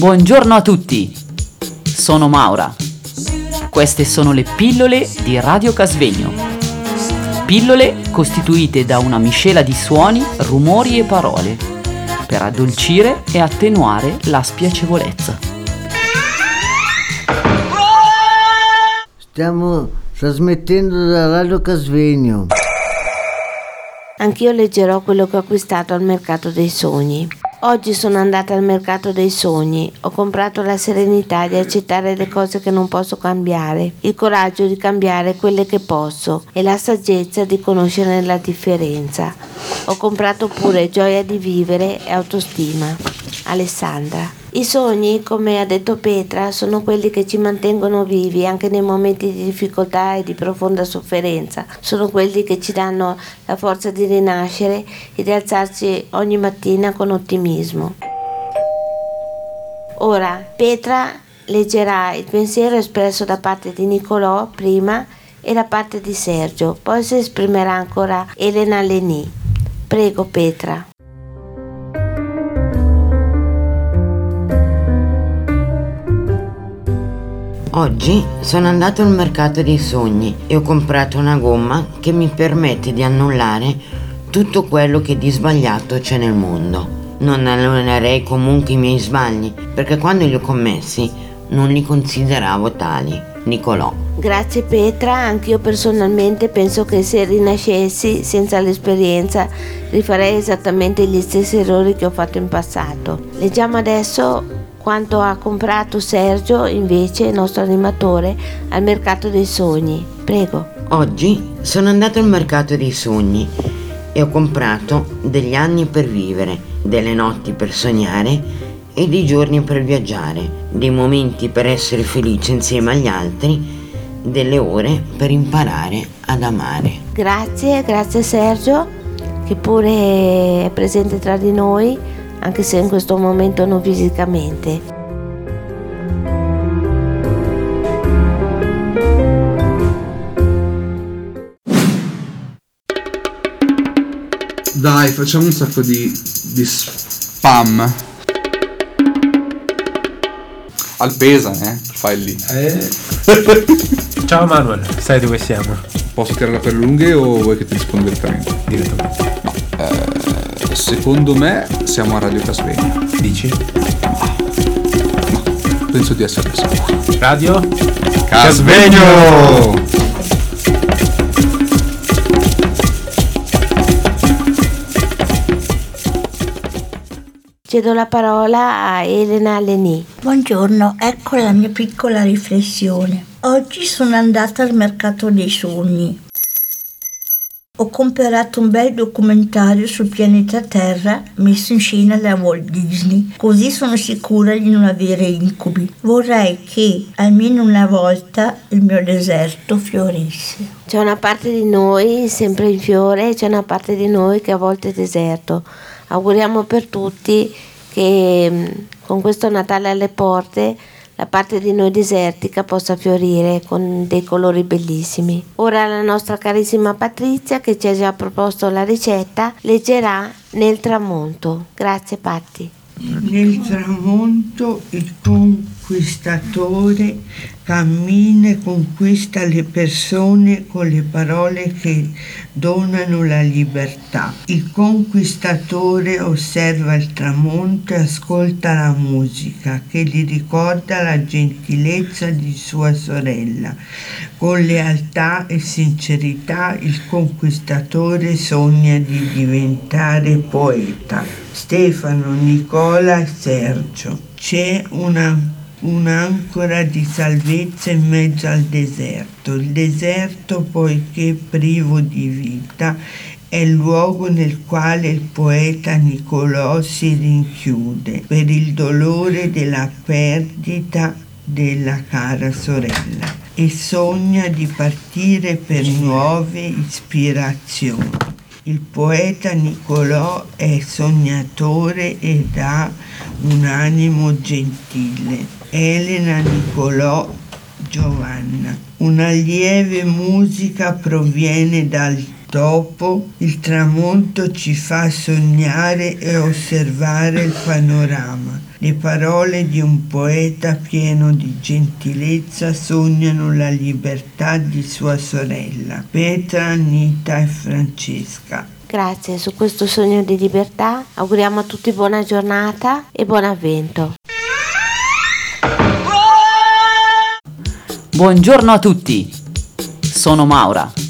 Buongiorno a tutti, sono Maura. Queste sono le pillole di Radio Casvegno. Pillole costituite da una miscela di suoni, rumori e parole per addolcire e attenuare la spiacevolezza. Stiamo trasmettendo da Radio Casvegno. Anch'io leggerò quello che ho acquistato al mercato dei sogni. Oggi sono andata al mercato dei sogni, ho comprato la serenità di accettare le cose che non posso cambiare, il coraggio di cambiare quelle che posso e la saggezza di conoscere la differenza. Ho comprato pure gioia di vivere e autostima. Alessandra. I sogni, come ha detto Petra, sono quelli che ci mantengono vivi anche nei momenti di difficoltà e di profonda sofferenza. Sono quelli che ci danno la forza di rinascere e di alzarci ogni mattina con ottimismo. Ora, Petra leggerà il pensiero espresso da parte di Nicolò prima e da parte di Sergio, poi si esprimerà ancora Elena Leni. Prego Petra. Oggi sono andato al mercato dei sogni e ho comprato una gomma che mi permette di annullare tutto quello che di sbagliato c'è nel mondo. Non annullerei comunque i miei sbagli perché quando li ho commessi non li consideravo tali. Nicolò. Grazie Petra, anch'io personalmente penso che se rinascessi senza l'esperienza rifarei esattamente gli stessi errori che ho fatto in passato. Leggiamo adesso quanto ha comprato Sergio, invece, il nostro animatore, al mercato dei sogni. Prego. Oggi sono andato al mercato dei sogni e ho comprato degli anni per vivere, delle notti per sognare e dei giorni per viaggiare, dei momenti per essere felice insieme agli altri, delle ore per imparare ad amare. Grazie, grazie Sergio, che pure è presente tra di noi anche se in questo momento non fisicamente. Dai, facciamo un sacco di, di spam. Alpesa, eh? Fai lì. Eh. Ciao Manuel, sai dove siamo? Posso tirarla per lunghe o vuoi che ti rispondo direttamente? Direttamente. No. Eh, secondo me siamo a Radio Casvegno. Dici? Penso di essere sicuro. Radio? Casvegno! Cedo la parola a Elena Leni. Buongiorno, ecco la mia piccola riflessione. Oggi sono andata al mercato dei sogni. Ho comprato un bel documentario sul pianeta Terra messo in scena da Walt Disney, così sono sicura di non avere incubi. Vorrei che almeno una volta il mio deserto fiorisse. C'è una parte di noi sempre in fiore e c'è una parte di noi che a volte è deserto. Auguriamo per tutti che mm, con questo Natale alle porte la parte di noi desertica possa fiorire con dei colori bellissimi. Ora la nostra carissima Patrizia, che ci ha già proposto la ricetta, leggerà Nel tramonto. Grazie Patti. Nel tramonto il conquistatore cammina e conquista le persone con le parole che donano la libertà. Il conquistatore osserva il tramonto e ascolta la musica che gli ricorda la gentilezza di sua sorella. Con lealtà e sincerità il conquistatore sogna di diventare poeta. Stefano, Nicola e Sergio. C'è una un'ancora di salvezza in mezzo al deserto. Il deserto, poiché privo di vita, è il luogo nel quale il poeta Niccolò si rinchiude per il dolore della perdita della cara sorella e sogna di partire per nuove ispirazioni. Il poeta Niccolò è sognatore ed ha un animo gentile. Elena Niccolò Giovanna. Una lieve musica proviene dal Dopo il tramonto ci fa sognare e osservare il panorama. Le parole di un poeta pieno di gentilezza sognano la libertà di sua sorella, Petra, Anita e Francesca. Grazie, su questo sogno di libertà auguriamo a tutti buona giornata e buon avvento. Buongiorno a tutti, sono Maura.